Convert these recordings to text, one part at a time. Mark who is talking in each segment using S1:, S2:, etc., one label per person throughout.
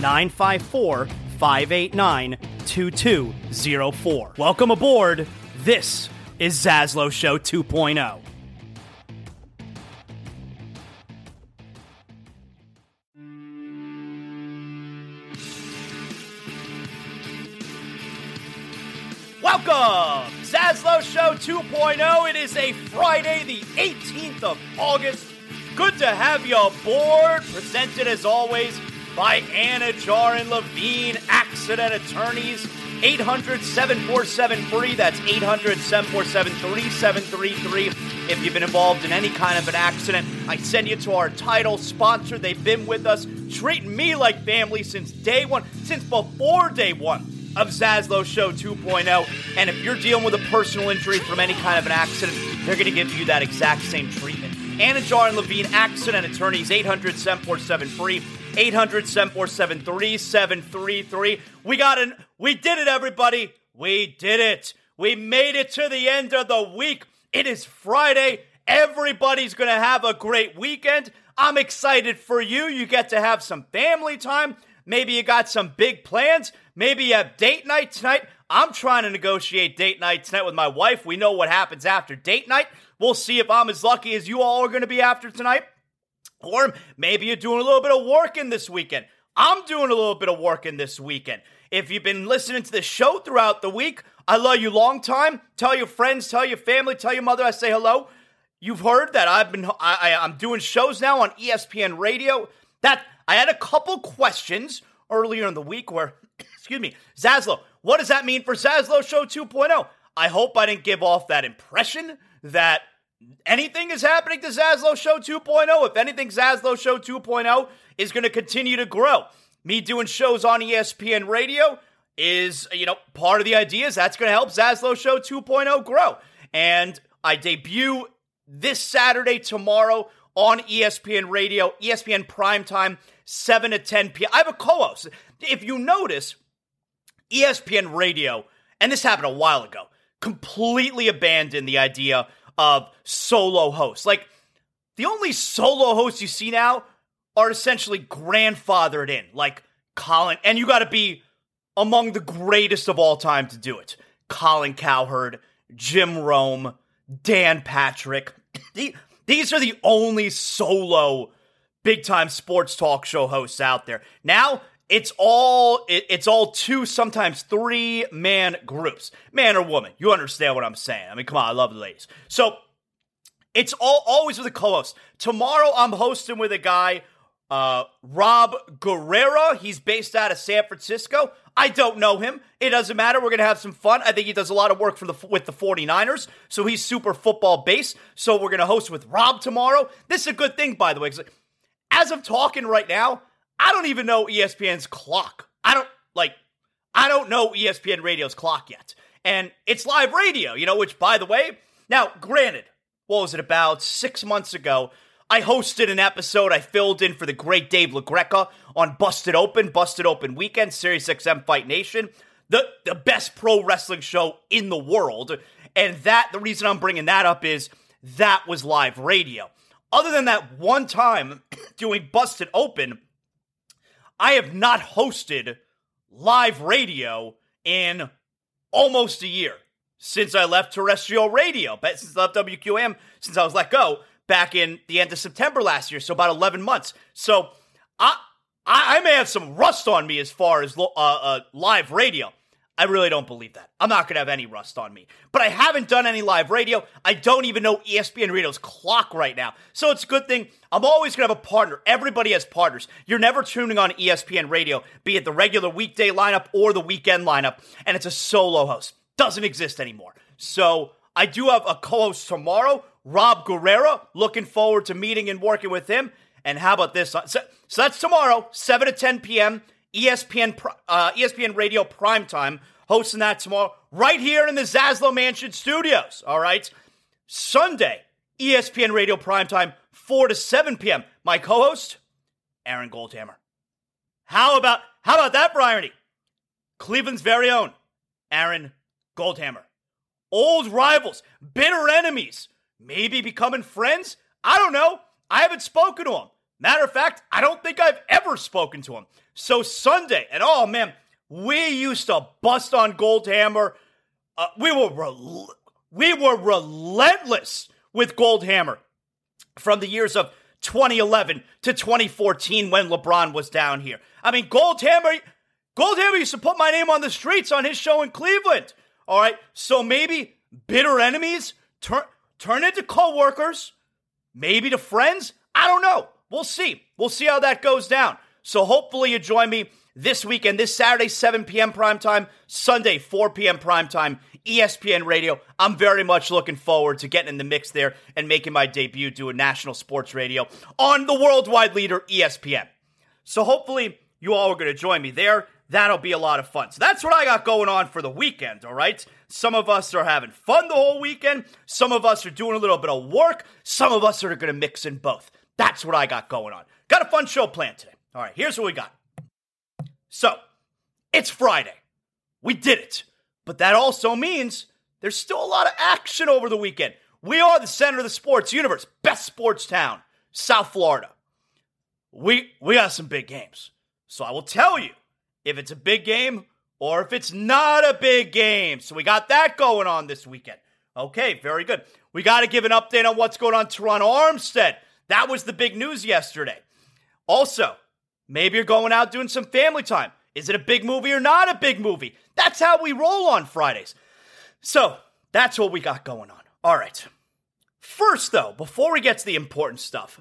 S1: 954 589 2204. Welcome aboard. This is Zaslow Show 2.0. Welcome, Zaslow Show 2.0. It is a Friday, the 18th of August. Good to have you aboard. Presented as always by Anidjar and Levine, accident attorneys. 800 747 free. That's 800 747 3733. If you've been involved in any kind of an accident, I send you to our title sponsor. They've been with us, treating me like family since day one, since before day one of Zaslow Show 2.0. And if you're dealing with a personal injury from any kind of an accident, they're going to give you that exact same treatment. Anajar and Levine, accident attorneys, 800 747 free. 800 747 3733. We got an, we did it, everybody. We did it. We made it to the end of the week. It is Friday. Everybody's going to have a great weekend. I'm excited for you. You get to have some family time. Maybe you got some big plans. Maybe you have date night tonight. I'm trying to negotiate date night tonight with my wife. We know what happens after date night. We'll see if I'm as lucky as you all are going to be after tonight. Or maybe you're doing a little bit of working this weekend. I'm doing a little bit of working this weekend. If you've been listening to the show throughout the week, I love you long time. Tell your friends, tell your family, tell your mother I say hello. you've heard that I've been I, I, I'm doing shows now on ESPN Radio. That I had a couple questions earlier in the week where, excuse me, Zaslow, what does that mean for Zaslow Show 2.0? I hope I didn't give off that impression that anything is happening to Zaslow Show 2.0. If anything, Zaslow Show 2.0 is going to continue to grow. Me doing shows on ESPN Radio is, you know, part of the idea is that's going to help Zaslow Show 2.0 grow. And I debut this Saturday, tomorrow on ESPN Radio, ESPN Primetime, 7 to 10 p.m. I have a co host. If you notice, ESPN Radio, and this happened a while ago, completely abandoned the idea of solo hosts. Like, the only solo hosts you see now are essentially grandfathered in, like Colin, and you got to be among the greatest of all time to do it. Colin Cowherd, Jim Rome, Dan Patrick. These are the only solo big time sports talk show hosts out there. Now it's all it, it's all two, sometimes three man groups, man or woman. You understand what I'm saying? I mean, come on, I love the ladies. So it's all always with a co-host. Tomorrow I'm hosting with a guy uh, Rob Guerrera, he's based out of San Francisco. I don't know him. It doesn't matter. We're to have some fun. I think he does a lot of work for the with the 49ers, so he's super football based. So we're to host with Rob tomorrow. This is a good thing, by the way, as of talking right now, I don't even know ESPN's clock. I don't, like, I don't know ESPN radio's clock yet. And it's live radio, you know, which, by the way, now, granted, what was it, about six months ago, I hosted an episode. I filled in for the great Dave LaGreca on Busted Open, Busted Open Weekend, Sirius XM Fight Nation, the, the best pro wrestling show in the world. And that, the reason I'm bringing that up is that was live radio. Other than that one time doing Busted Open, I have not hosted live radio in almost a year since I left terrestrial radio, but since I left WQAM, since I was let go back in the end of September last year, so about 11 months. So I I, I may have some rust on me as far as uh, uh, live radio. I really don't believe that. I'm not going to have any rust on me. But I haven't done any live radio. I don't even know ESPN Radio's clock right now. So it's a good thing. I'm always going to have a partner. Everybody has partners. You're never tuning on ESPN Radio, be it the regular weekday lineup or the weekend lineup, and it's a solo host. Doesn't exist anymore. So I do have a co host tomorrow Rob Guerrera. Looking forward to meeting and working with him. And how about this? So, so that's tomorrow, 7 to 10 p.m. ESPN uh, ESPN Radio Prime Time. Hosting that tomorrow, right here in the Zaslow Mansion studios. All right. Sunday, ESPN Radio Prime Time, 4 to 7 p.m. My co-host, Aaron Goldhammer. How about how about that, Bryony? Cleveland's very own Aaron Goldhammer. Old rivals, bitter enemies maybe becoming friends. I don't know. I haven't spoken to him. Matter of fact, I don't think I've ever spoken to him. So Sunday, and oh man, we used to bust on Goldhammer. Uh, we were rel- we were relentless with Goldhammer from the years of 2011 to 2014 when LeBron was down here. I mean, Goldhammer, Goldhammer used to put my name on the streets on his show in Cleveland. All right, so maybe bitter enemies turn turn into co-workers, maybe to friends. I don't know. We'll see. We'll see how that goes down. So hopefully you join me this weekend, this Saturday, 7 p.m. prime time, Sunday, 4 p.m. prime time, ESPN Radio. I'm very much looking forward to getting in the mix there and making my debut doing national sports radio on the worldwide leader, ESPN. So hopefully you all are going to join me there. That'll be a lot of fun. So that's what I got going on for the weekend, all right? Some of us are having fun the whole weekend. Some of us are doing a little bit of work. Some of us are going to mix in both. That's what I got going on. Got a fun show planned today. All right, here's what we got. So, it's Friday. We did it. But that also means there's still a lot of action over the weekend. We are the center of the sports universe, best sports town, South Florida. We we got some big games. So I will tell you if it's a big game or if it's not a big game. So we got that going on this weekend. Okay, very good. We got to give an update on what's going on Terron Armstead. That was the big news yesterday. Also, maybe you're going out doing some family time. Is it a big movie or not a big movie? That's how we roll on Fridays. So, that's what we got going on. All right. First, though, before we get to the important stuff,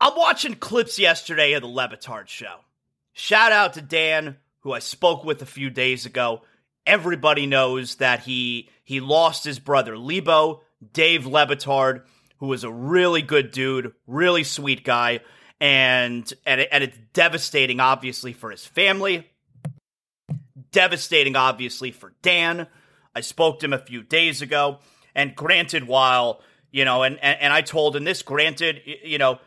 S1: I'm watching clips yesterday of the Le Batard show. Shout out to Dan, who I spoke with a few days ago. Everybody knows that he he lost his brother Lebo, Dave Le Batard, who was a really good dude, really sweet guy, and and, it, and it's devastating, obviously, for his family. Devastating, obviously, for Dan. I spoke to him a few days ago, and granted, while you know, and and, and I told him this. Granted, you know,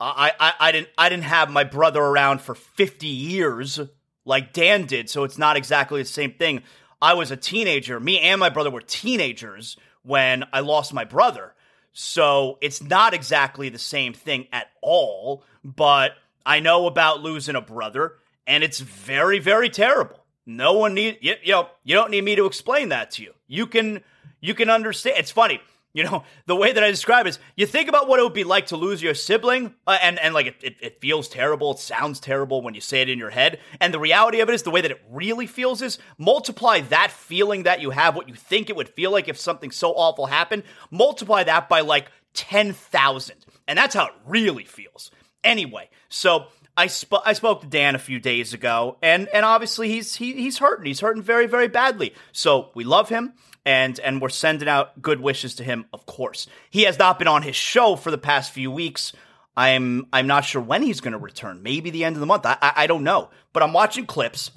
S1: I, I I didn't I didn't have my brother around for fifty years like Dan did, so it's not exactly the same thing. I was a teenager. Me and my brother were teenagers when I lost my brother. So it's not exactly the same thing at all, but I know about losing a brother, and it's very, very terrible. No one need you, you know you don't need me to explain that to you. You can you can understand. It's funny. You know, the way that I describe it is you think about what it would be like to lose your sibling, uh, and, and like it, it, it, feels terrible, it sounds terrible when you say it in your head. And the reality of it is the way that it really feels is multiply that feeling that you have, what you think it would feel like if something so awful happened, multiply that by like 10,000. And that's how it really feels. Anyway, so I, sp- I spoke to Dan a few days ago, and, and obviously he's, he, he's hurting. He's hurting very, very badly. So we love him and and we're sending out good wishes to him, of course. He has not been on his show for the past few weeks. I'm I'm not sure when he's going to return. Maybe the end of the month. I, I, I don't know. But I'm watching clips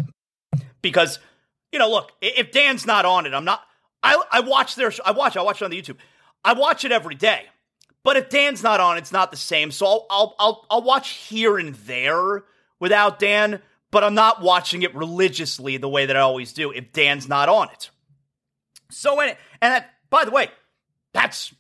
S1: because you know, look, if Dan's not on it, I'm not. I I watch their I watch I watch it on the YouTube. I watch it every day. But if Dan's not on, it's not the same. So I'll I'll I'll, I'll watch here and there without Dan, but I'm not watching it religiously the way that I always do if Dan's not on it. So and and that, by the way, that's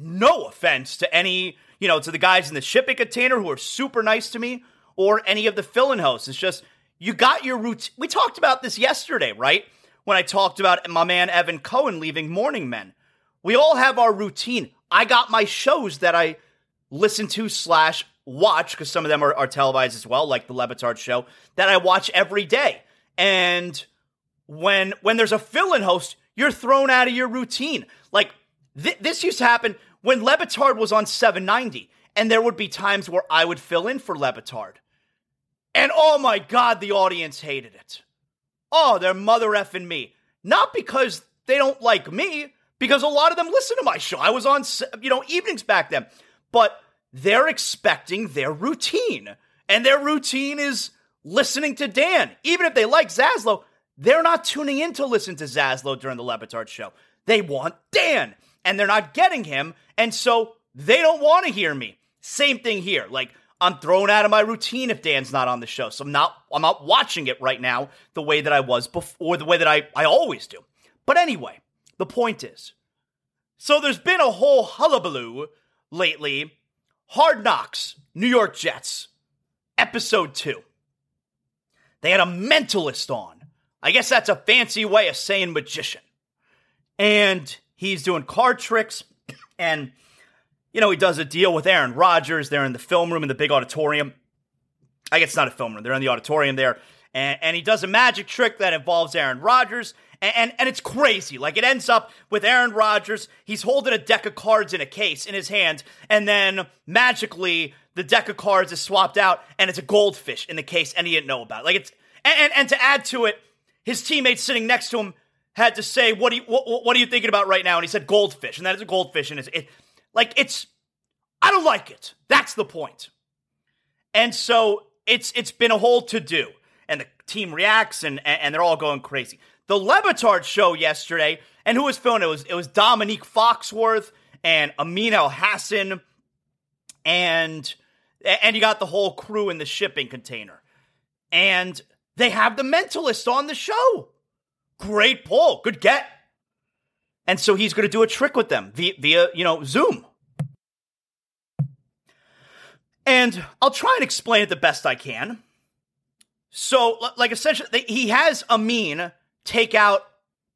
S1: no offense to any you know to the guys in the shipping container who are super nice to me or any of the fill-in hosts. It's just you got your routine. We talked about this yesterday, right? When I talked about my man Evan Cohen leaving Morning Men. We all have our routine. I got my shows that I listen to slash watch because some of them are, are, televised as well, like the Le Batard show that I watch every day. And when when there's a fill-in host, you're thrown out of your routine. Like th- this used to happen when Le Batard was on 790, and there would be times where I would fill in for Le Batard. And oh my God, the audience hated it. Oh, they're mother effing me. Not because they don't like me, because a lot of them listen to my show. I was on, you know, evenings back then. But they're expecting their routine. And their routine is listening to Dan. Even if they like Zaslow, they're not tuning in to listen to Zaslow during the Le show. They want Dan, and they're not getting him, and so they don't want to hear me. Same thing here. Like I'm thrown out of my routine if Dan's not on the show. So I'm not I'm not watching it right now the way that I was before, the way that I, I always do. But anyway, the point is, so there's been a whole hullabaloo lately. Hard Knocks, New York Jets, episode two. They had a mentalist on I guess that's a fancy way of saying magician. And he's doing card tricks, and you know, he does a deal with Aaron Rodgers. They're in the film room in the big auditorium. I guess it's not a film room, they're in the auditorium there. And, and he does a magic trick that involves Aaron Rodgers. And, and, and it's crazy. Like it ends up with Aaron Rodgers. He's holding a deck of cards in a case in his hand, and then magically the deck of cards is swapped out, and it's a goldfish in the case, and he didn't know about. It. Like it's and, and, and to add to it, his teammates sitting next to him had to say, "What do you what, what are you thinking about right now?" And he said, "Goldfish," and that is a goldfish, and it's it, like it's I don't like it. That's the point. And so it's it's been a whole to do, and the team reacts, and and they're all going crazy. The Le Batard show yesterday, and who was filming it was it was Dominique Foxworth and Amin Elhassan, and and you got the whole crew in the shipping container, and they have the mentalist on the show. Great pull. Good get. And so he's going to do a trick with them via, via, you know, Zoom. And I'll try and explain it the best I can. So, like, essentially, he has Amin take out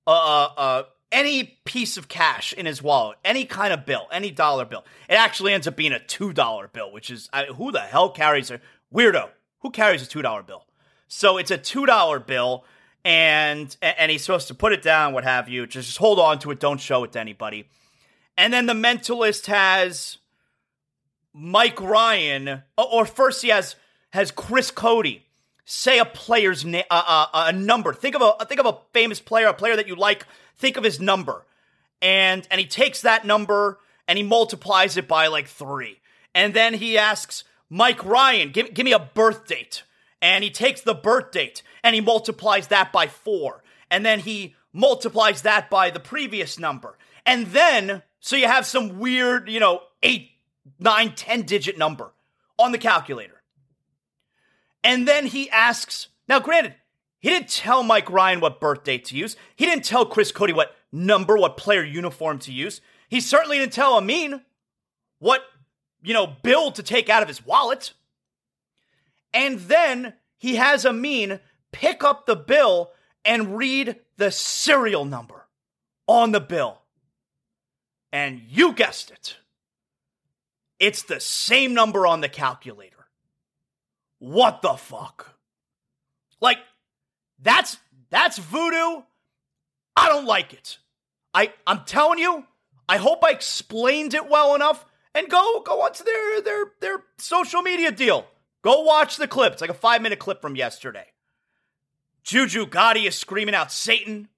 S1: uh, uh, uh, any piece of cash in his wallet, any kind of bill, any dollar bill. It actually ends up being a $2 bill, which is I, who the hell carries a weirdo? Who carries a $2 bill? So it's a two dollar bill, and and he's supposed to put it down, what have you. Just hold on to it, don't show it to anybody. And then the mentalist has Mike Ryan, or first he has has Chris Cote say a player's name, uh, uh, a number. Think of a think of a famous player, a player that you like. Think of his number, and and he takes that number and he multiplies it by like three, and then he asks Mike Ryan, give give me a birth date, and he takes the birth date and he multiplies that by four, and then he multiplies that by the previous number, and then so you have some weird, you know, eight, nine, ten digit number on the calculator. And then he asks, now granted, he didn't tell Mike Ryan what birth date to use. He didn't tell Chris Cote what number, what player uniform to use. He certainly didn't tell Amin what, you know, bill to take out of his wallet. And then he has Amin pick up the bill and read the serial number on the bill. And you guessed it. It's the same number on the calculator. What the fuck? Like, that's that's voodoo. I don't like it. I I'm telling you, I hope I explained it well enough. And go go onto their their their social media deal. Go watch the clip. It's like a five minute clip from yesterday. Juju Gotti is screaming out Satan.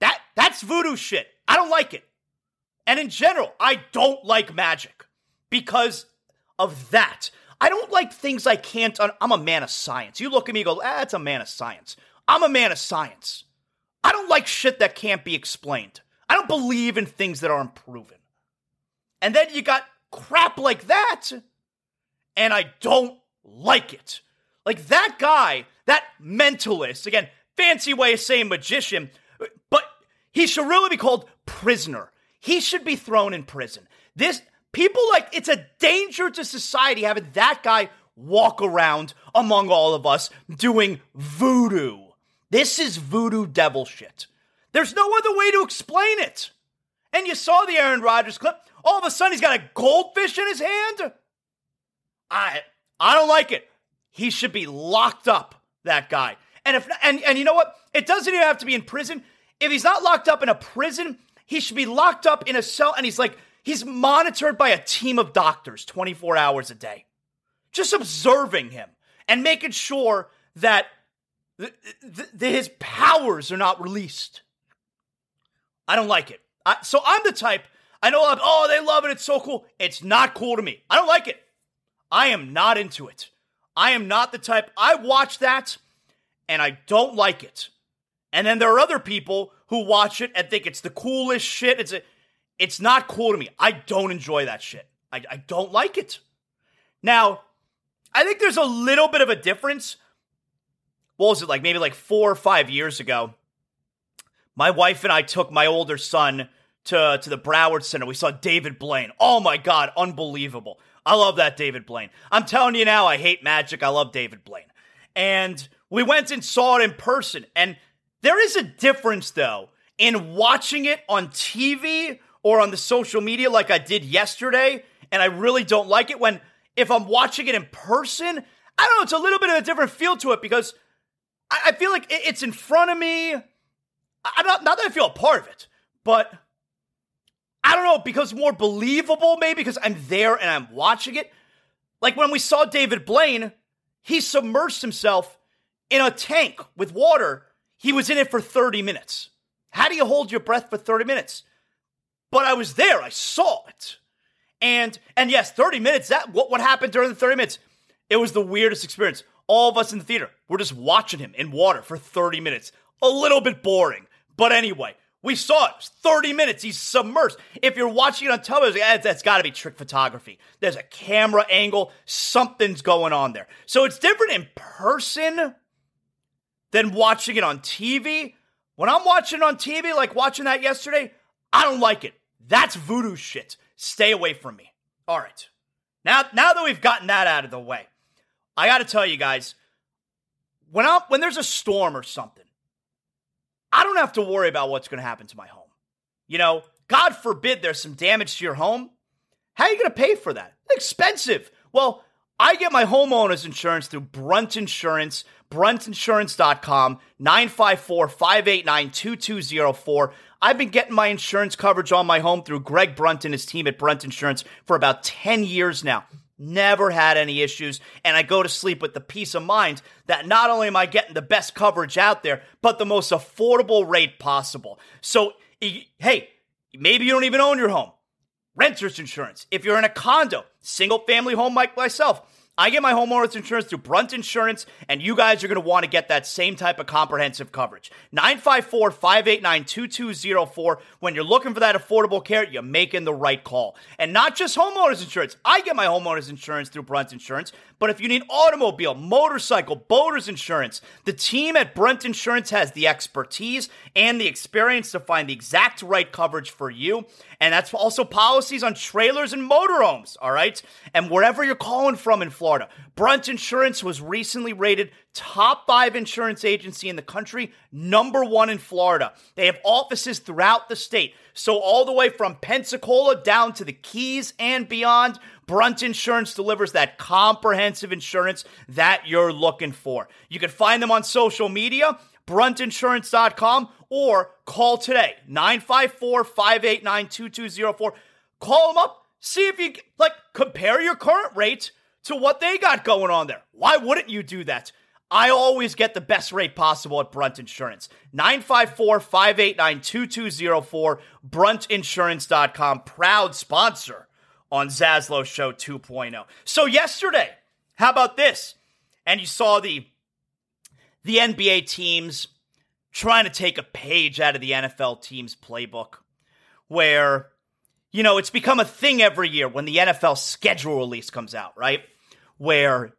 S1: That that's voodoo shit. I don't like it. And in general, I don't like magic because of that. I don't like things I can't. Un- I'm a man of science. You look at me and go, ah, it's a man of science. I'm a man of science. I don't like shit that can't be explained. I don't believe in things that aren't proven. And then you got crap like that, and I don't like it. Like that guy, that mentalist, again, fancy way of saying magician, but he should really be called prisoner. He should be thrown in prison. This People like it's a danger to society having that guy walk around among all of us doing voodoo. This is voodoo devil shit. There's no other way to explain it. And you saw the Aaron Rodgers clip. All of a sudden, he's got a goldfish in his hand. I I don't like it. He should be locked up. That guy. And if and and you know what? It doesn't even have to be in prison. If he's not locked up in a prison, he should be locked up in a cell. And he's like He's monitored by a team of doctors 24 hours a day, just observing him and making sure that th- his powers are not released. I don't like it. I, so I'm the type, I know, of, oh, they love it. It's so cool. It's not cool to me. I don't like it. I am not into it. I am not the type, I watch that and I don't like it. And then there are other people who watch it and think it's the coolest shit. It's a, it's not cool to me. I don't enjoy that shit. I, I don't like it. Now, I think there's a little bit of a difference. What was it like? Maybe like four or five years ago. My wife and I took my older son to, to the Broward Center. We saw David Blaine. Oh my God, unbelievable. I love that David Blaine. I'm telling you now, I hate magic. I love David Blaine. And we went and saw it in person. And there is a difference, though, in watching it on TV or on the social media like I did yesterday, and I really don't like it when if I'm watching it in person, I don't know, it's a little bit of a different feel to it because I, I feel like it's in front of me. I'm not, not that I feel a part of it, but I don't know, because more believable maybe because I'm there and I'm watching it. Like when we saw David Blaine, he submersed himself in a tank with water. He was in it for 30 minutes. How do you hold your breath for 30 minutes? but I was there. I saw it. And and yes, 30 minutes, that what, what happened during the 30 minutes? It was the weirdest experience. All of us in the theater, we're just watching him in water for 30 minutes. A little bit boring. But anyway, we saw it. it 30 minutes. He's submersed. If you're watching it on television, that's got to be trick photography. There's a camera angle. Something's going on there. So it's different in person than watching it on TV. When I'm watching it on TV, like watching that yesterday, I don't like it. That's voodoo shit. Stay away from me. All right. Now, now that we've gotten that out of the way, I got to tell you guys, when I when there's a storm or something, I don't have to worry about what's going to happen to my home. You know, God forbid there's some damage to your home. How are you going to pay for that? Expensive. Well, I get my homeowner's insurance through Brunt Insurance, bruntinsurance.com, 954 589 2204. I've been getting my insurance coverage on my home through Greg Brunt and his team at Brunt Insurance for about 10 years now. Never had any issues, and I go to sleep with the peace of mind that not only am I getting the best coverage out there, but the most affordable rate possible. So, hey, maybe you don't even own your home. Renter's insurance. If you're in a condo, single family home like myself, I get my homeowner's insurance through Brunt Insurance, and you guys are going to want to get that same type of comprehensive coverage. 954 589 2204. When you're looking for that affordable care, you're making the right call. And not just homeowner's insurance. I get my homeowner's insurance through Brunt Insurance, but if you need automobile, motorcycle, boaters insurance, the team at Brunt Insurance has the expertise and the experience to find the exact right coverage for you. And that's also policies on trailers and motorhomes, all right? And wherever you're calling from in Florida, Brunt Insurance was recently rated top five insurance agency in the country, number one in Florida. They have offices throughout the state. So, all the way from Pensacola down to the Keys and beyond, Brunt Insurance delivers that comprehensive insurance that you're looking for. You can find them on social media, bruntinsurance.com, or call today, 954 589 2204. Call them up, see if you like compare your current rate to what they got going on there. Why wouldn't you do that? I always get the best rate possible at Brunt Insurance. 954 589 2204, bruntinsurance.com, proud sponsor on Zaslow Show 2.0. So, yesterday, how about this? And you saw the the NBA teams trying to take a page out of the NFL team's playbook where you know, it's become a thing every year when the NFL schedule release comes out, right? Where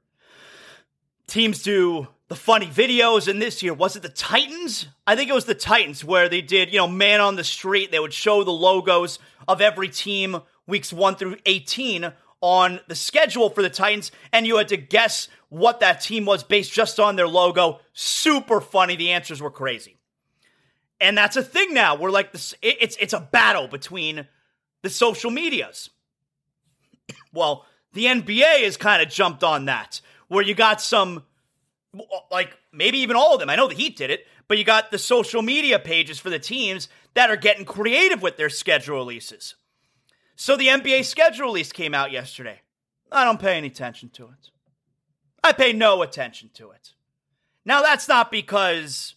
S1: teams do the funny videos and this year was it the Titans? I think it was the Titans where they did, you know, man on the street, they would show the logos of every team weeks 1 through 18 on the schedule for the Titans and you had to guess what that team was based just on their logo. Super funny. The answers were crazy. And that's a thing now. We're like this it's it's a battle between the social medias. well, the NBA has kind of jumped on that where you got some like maybe even all of them. I know the Heat did it, but you got the social media pages for the teams that are getting creative with their schedule releases. So the NBA schedule release came out yesterday. I don't pay any attention to it. I pay no attention to it. Now that's not because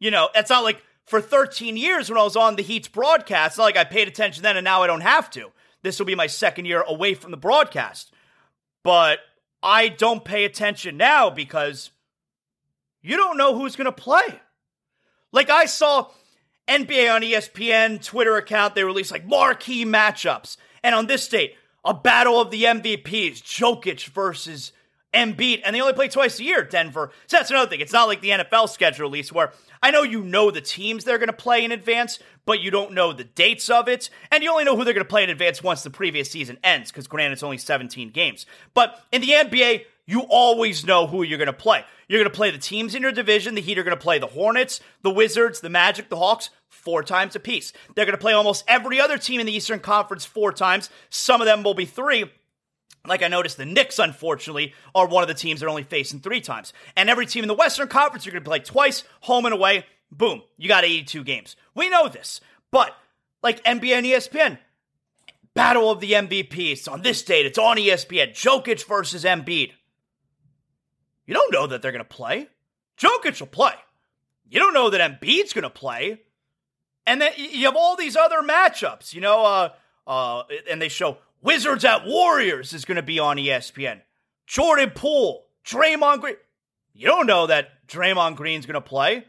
S1: you know, it's not like for 13 years when I was on the Heat's broadcast, it's not like I paid attention then and now I don't have to. This will be my second year away from the broadcast. But I don't pay attention now because you don't know who's going to play. Like I saw NBA on ESPN Twitter account, they released like marquee matchups. And on this date, a battle of the MVPs, Jokic versus Embiid, and they only play twice a year, Denver. So that's another thing. It's not like the NFL schedule release where I know you know the teams they're going to play in advance, but you don't know the dates of it, and you only know who they're going to play in advance once the previous season ends, because granted, it's only 17 games. But in the NBA, you always know who you're going to play. You're going to play the teams in your division. The Heat are going to play the Hornets, the Wizards, the Magic, the Hawks four times apiece. They're going to play almost every other team in the Eastern Conference four times. Some of them will be three. Like I noticed, the Knicks, unfortunately, are one of the teams they're only facing three times. And every team in the Western Conference, you're going to play twice, home and away. Boom, you got 82 games. We know this. But like NBA and ESPN, battle of the MVPs on this date. It's on ESPN. Jokic versus Embiid. You don't know that they're going to play. Jokic will play. You don't know that Embiid's going to play. And then you have all these other matchups, you know, uh, uh, and they show Wizards at Warriors is going to be on ESPN. Jordan Poole, Draymond Green. You don't know that Draymond Green's going to play.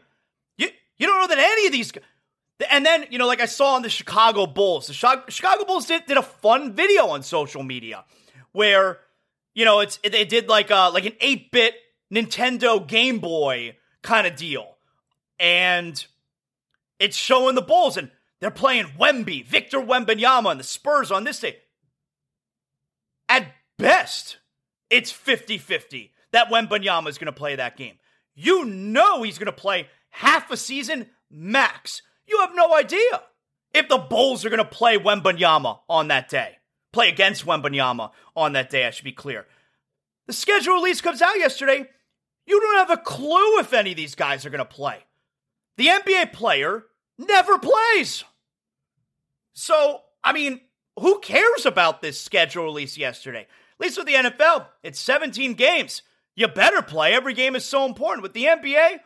S1: You you don't know that any of these. And then you know, like I saw on the Chicago Bulls, the Chicago Bulls did, did a fun video on social media where you know it's they did like a like an eight bit Nintendo Game Boy kind of deal, and it's showing the Bulls and they're playing Wemby, Victor Wembanyama, and the Spurs on this day. At best, it's 50 50 that Wembanyama is going to play that game. You know he's going to play half a season max. You have no idea if the Bulls are going to play Wembanyama on that day. Play against Wembanyama on that day, I should be clear. The schedule release comes out yesterday. You don't have a clue if any of these guys are going to play. The NBA player never plays. So, I mean, who cares about this schedule release yesterday? At least with the NFL, it's 17 games. You better play. Every game is so important. With the NBA,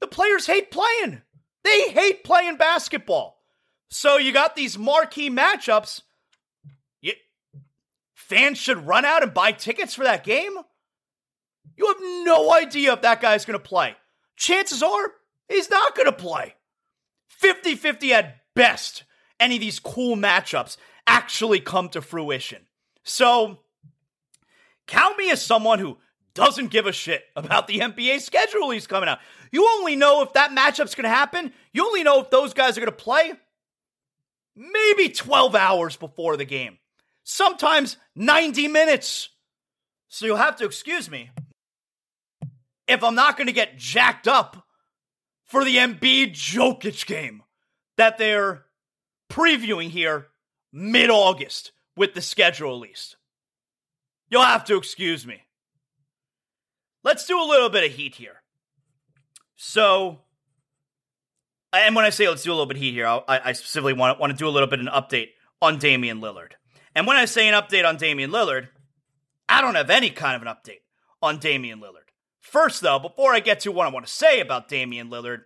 S1: the players hate playing. They hate playing basketball. So you got these marquee matchups. You, fans should run out and buy tickets for that game. You have no idea if that guy's going to play. Chances are he's not going to play. 50 50 at best, any of these cool matchups actually come to fruition. So, count me as someone who doesn't give a shit about the NBA schedule he's coming out. You only know if that matchup's going to happen. You only know if those guys are going to play maybe 12 hours before the game, sometimes 90 minutes. So you'll have to excuse me if I'm not going to get jacked up for the Embiid Jokic game that they're previewing here mid August with the schedule released. You'll have to excuse me. Let's do a little bit of heat here. So, and when I say let's do a little bit of heat here, I, I specifically want, want to do a little bit of an update on Damian Lillard. And when I say an update on Damian Lillard, I don't have any kind of an update on Damian Lillard. First, though, before I get to what I want to say about Damian Lillard,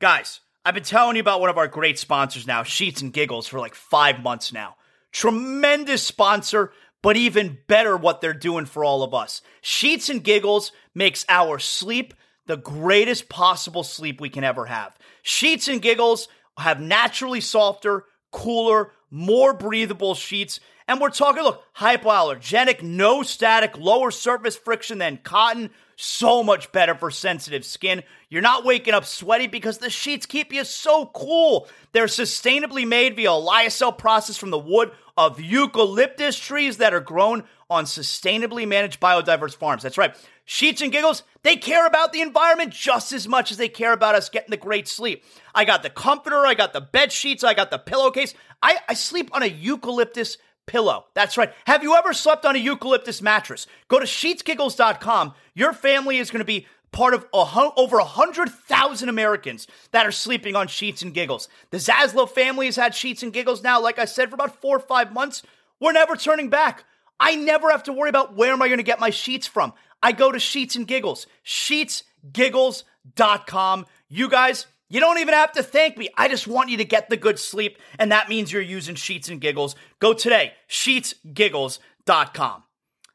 S1: guys, I've been telling you about one of our great sponsors now, Sheets and Giggles, for like five months now. Tremendous sponsor, but even better what they're doing for all of us. Sheets and Giggles makes our sleep the greatest possible sleep we can ever have. Sheets and Giggles have naturally softer, cooler, more breathable sheets. And we're talking, look, hypoallergenic, no static, lower surface friction than cotton. So much better for sensitive skin. You're not waking up sweaty because the sheets keep you so cool. They're sustainably made via a lyocell process from the wood of eucalyptus trees that are grown on sustainably managed biodiverse farms. That's right. Sheets and Giggles, they care about the environment just as much as they care about us getting the great sleep. I got the comforter, I got the bed sheets, I got the pillowcase. I, I sleep on a eucalyptus pillow. That's right. Have you ever slept on a eucalyptus mattress? Go to sheetsgiggles.com. Your family is going to be part of a, over 100,000 Americans that are sleeping on sheets and giggles. The Zaslow family has had sheets and giggles now, like I said, for about four or five months. We're never turning back. I never have to worry about where am I going to get my sheets from. I go to Sheets and Giggles, sheetsgiggles.com. You guys, you don't even have to thank me. I just want you to get the good sleep, and that means you're using Sheets and Giggles. Go today, sheetsgiggles.com.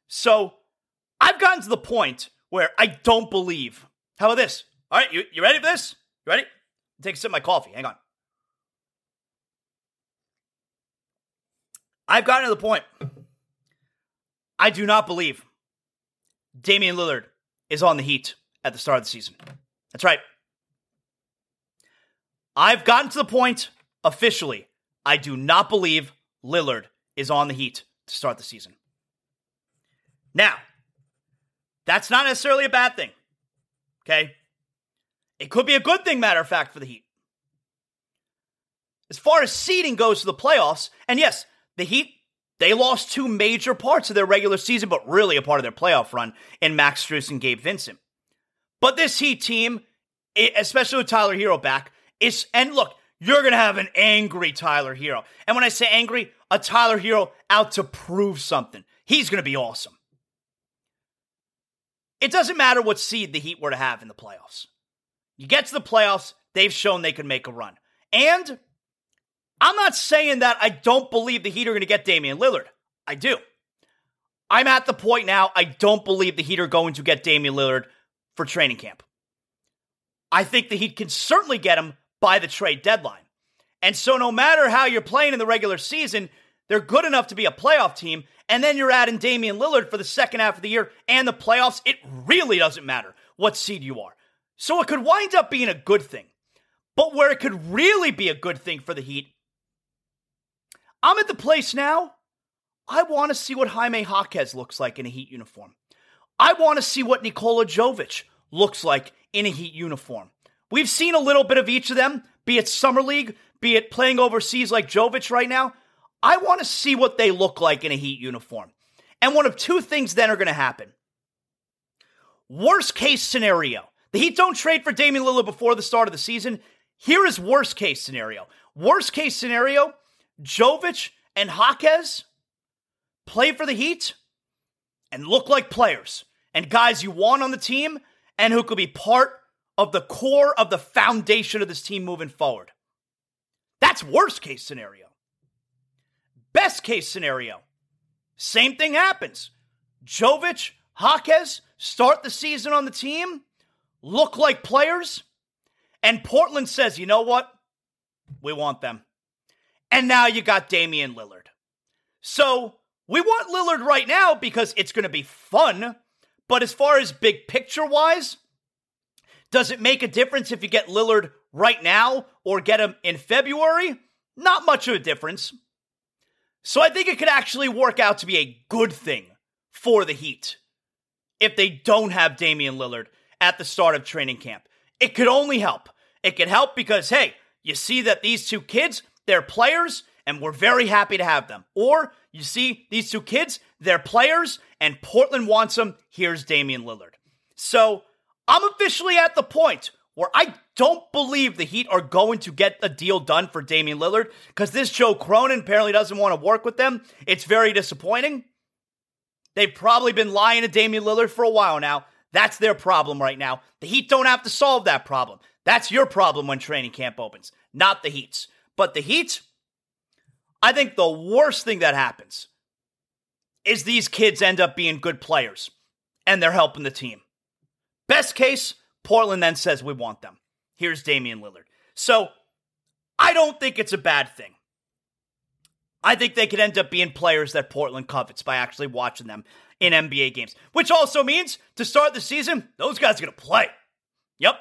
S1: So I've gotten to the point where I don't believe. How about this? All right, you, you ready for this? You ready? Take a sip of my coffee. Hang on. I've gotten to the point. I do not believe Damian Lillard is on the Heat at the start of the season. That's right. I've gotten to the point officially. I do not believe Lillard is on the Heat to start the season. Now, that's not necessarily a bad thing. Okay? It could be a good thing, matter of fact, for the Heat. As far as seeding goes to the playoffs, and yes, the Heat they lost two major parts of their regular season, but really a part of their playoff run in Max Strus and Gabe Vincent. But this Heat team, especially with Tyler Herro back, and look, you're gonna have an angry Tyler Herro. And when I say angry, a Tyler Herro out to prove something. He's gonna be awesome. It doesn't matter what seed the Heat were to have in the playoffs. You get to the playoffs, they've shown they can make a run. And I'm not saying that I don't believe the Heat are going to get Damian Lillard. I do. I'm at the point now, I don't believe the Heat are going to get Damian Lillard for training camp. I think the Heat can certainly get him by the trade deadline. And so, no matter how you're playing in the regular season, they're good enough to be a playoff team. And then you're adding Damian Lillard for the second half of the year and the playoffs. It really doesn't matter what seed you are. So, it could wind up being a good thing. But where it could really be a good thing for the Heat I'm at the place now. I want to see what Jaime Jaquez looks like in a Heat uniform. I want to see what Nikola Jovic looks like in a Heat uniform. We've seen a little bit of each of them, be it Summer League, be it playing overseas like Jovic right now. I want to see what they look like in a Heat uniform. And one of two things then are going to happen. Worst case scenario. The Heat don't trade for Damian Lillard before the start of the season. Here is worst case scenario. Worst case scenario, Jovic and Jaquez play for the Heat and look like players and guys you want on the team and who could be part of the core of the foundation of this team moving forward. That's worst case scenario. Best case scenario, same thing happens. Jovic, Jaquez start the season on the team, look like players, and Portland says, you know what? We want them. And now you got Damian Lillard. So we want Lillard right now because it's going to be fun. But as far as big picture wise, does it make a difference if you get Lillard right now or get him in February? Not much of a difference. So I think it could actually work out to be a good thing for the Heat if they don't have Damian Lillard at the start of training camp. It could only help. It could help because, hey, you see that these two kids, they're players, and we're very happy to have them. Or you see these two kids, they're players, and Portland wants them. Here's Damian Lillard. So I'm officially at the point where I don't believe the Heat are going to get a deal done for Damian Lillard because this Joe Cronin apparently doesn't want to work with them. It's very disappointing. They've probably been lying to Damian Lillard for a while now. That's their problem right now. The Heat don't have to solve that problem. That's your problem when training camp opens, not the Heat's. But the Heat, I think the worst thing that happens is these kids end up being good players and they're helping the team. Best case, Portland then says we want them. Here's Damian Lillard. So I don't think it's a bad thing. I think they could end up being players that Portland covets by actually watching them in NBA games, which also means to start the season, those guys are going to play. Yep.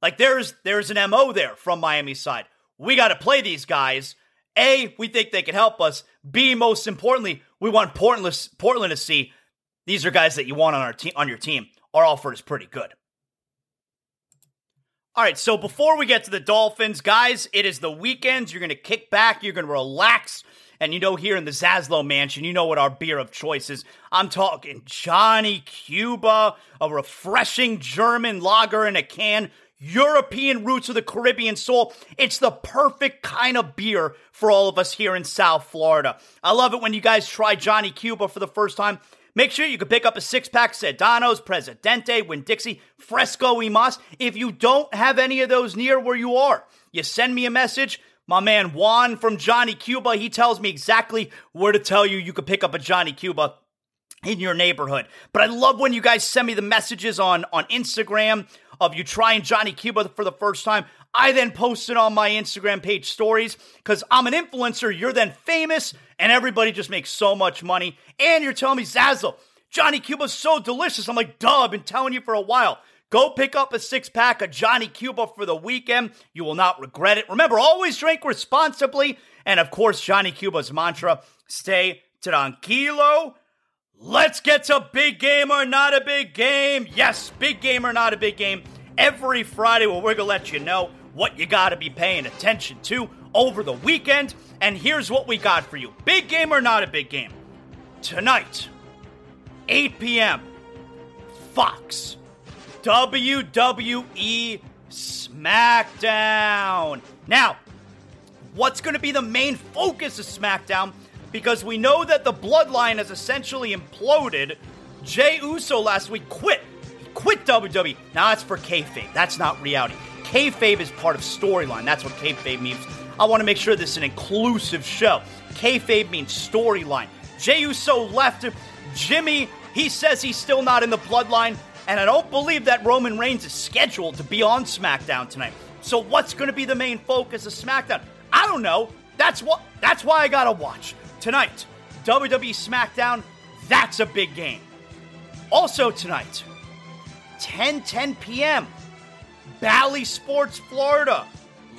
S1: Like there's there's an MO there from Miami's side. We got to play these guys. A, we think they can help us. B, most importantly, we want Portland Portland to see these are guys that you want on our team on your team. Our offer is pretty good. All right, so before we get to the Dolphins, guys, it is the weekend. You're going to kick back, you're going to relax. And you know, here in the Zaslow Mansion, you know what our beer of choice is. I'm talking Johnny Cuba, a refreshing German lager in a can. European roots of the Caribbean soul. It's the perfect kind of beer for all of us here in South Florida. I love it when you guys try Johnny Cuba for the first time. Make sure you can pick up a six pack Sedanos, Presidente, Winn Dixie, Fresco y Mas. If you don't have any of those near where you are, you send me a message. My man Juan from Johnny Cuba, he tells me exactly where to tell you you could pick up a Johnny Cuba in your neighborhood. But I love when you guys send me the messages on, on Instagram of you trying Johnny Cuba for the first time. I then post it on my Instagram page stories because I'm an influencer. You're then famous and everybody just makes so much money. And you're telling me, Zazzle, Johnny Cuba's so delicious. I'm like, duh, I've been telling you for a while. Go pick up a six pack of Johnny Cuba for the weekend. You will not regret it. Remember, always drink responsibly. And of course, Johnny Cuba's mantra stay tranquilo. Let's get to big game or not a big game. Yes, big game or not a big game. Every Friday, well, we're going to let you know what you got to be paying attention to over the weekend. And here's what we got for you big game or not a big game. Tonight, 8 p.m., Fox, WWE SmackDown. Now, what's going to be the main focus of SmackDown? Because we know that the bloodline has essentially imploded. Jey Uso last week quit. He quit WWE. Now that's for kayfabe. That's not reality. Kayfabe is part of storyline. That's what kayfabe means. I want to make sure this is an inclusive show. Kayfabe means storyline. Jey Uso left. Jimmy, he says he's still not in the bloodline, and I don't believe that Roman Reigns is scheduled to be on SmackDown tonight. So what's going to be the main focus of SmackDown? I don't know. That's what. That's why I gotta watch tonight. WWE SmackDown. That's a big game. Also tonight, 10 10 p.m. Bally Sports, Florida.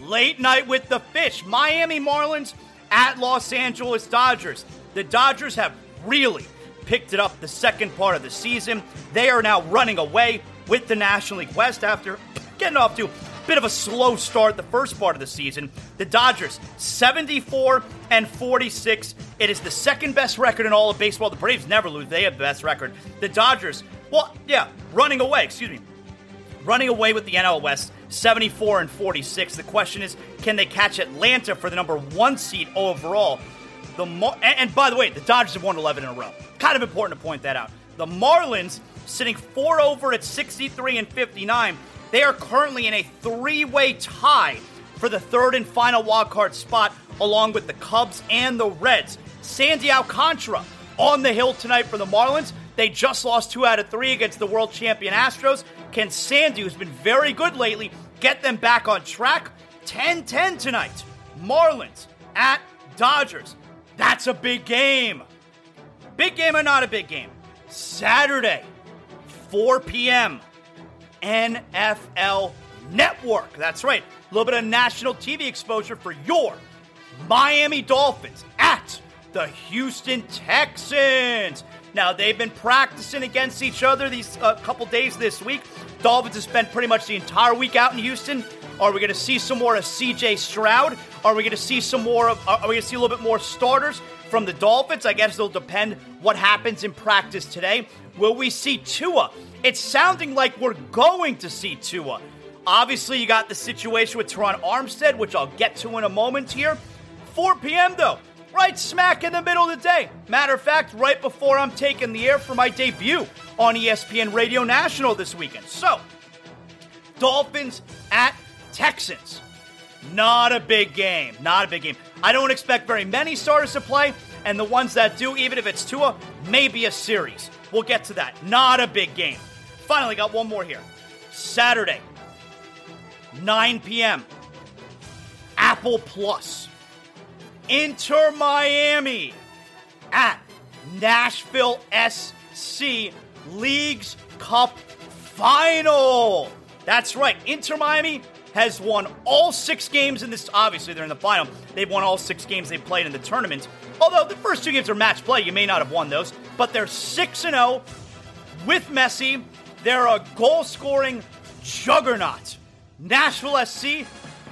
S1: Late night with the fish. Miami Marlins at Los Angeles Dodgers. The Dodgers have really picked it up the second part of the season. They are now running away with the National League West after getting off to bit of a slow start the first part of the season. The Dodgers 74 and 46. It is the second best record in all of baseball. The Braves never lose. They have the best record. The Dodgers Well, yeah, running away, excuse me. Running away with the NL West, 74 and 46. The question is, can they catch Atlanta for the number one seed overall? The Mar- and, and by the way, the Dodgers have won 11 in a row. Kind of important to point that out. The Marlins sitting four over at 63 and 59. They are currently in a three-way tie for the third and final wildcard spot, along with the Cubs and the Reds. Sandy Alcantara on the hill tonight for the Marlins. They just lost two out of three against the world champion Astros. Can Sandy, who's been very good lately, get them back on track? 10 10 tonight. Marlins at Dodgers. That's a big game. Big game or not a big game? Saturday, 4 p.m. NFL Network. That's right. A little bit of national TV exposure for your Miami Dolphins at the Houston Texans. Now, they've been practicing against each other these uh, couple days this week. Dolphins have spent pretty much the entire week out in Houston. Are we going to see some more of CJ Stroud? Are we going to see some more of, are we going to see a little bit more starters from the Dolphins? I guess it'll depend what happens in practice today. Will we see Tua? It's sounding like we're going to see Tua. Obviously, you got the situation with Terron Armstead, which I'll get to in a moment here. 4 p.m., though, right smack in the middle of the day. Matter of fact, right before I'm taking the air for my debut on ESPN Radio National this weekend. So, Dolphins at Texans. Not a big game. Not a big game. I don't expect very many starters to play, and the ones that do, even if it's Tua, maybe a series. We'll get to that. Not a big game. Finally, got one more here. Saturday, 9 p.m. Apple Plus. Inter Miami at Nashville SC Leagues Cup Final. That's right. Inter Miami has won all six games in this. Obviously, they're in the final. They've won all six games they've played in the tournament. Although the first two games are match play, you may not have won those. But they're 6 0 with Messi. They're a goal scoring juggernaut. Nashville SC,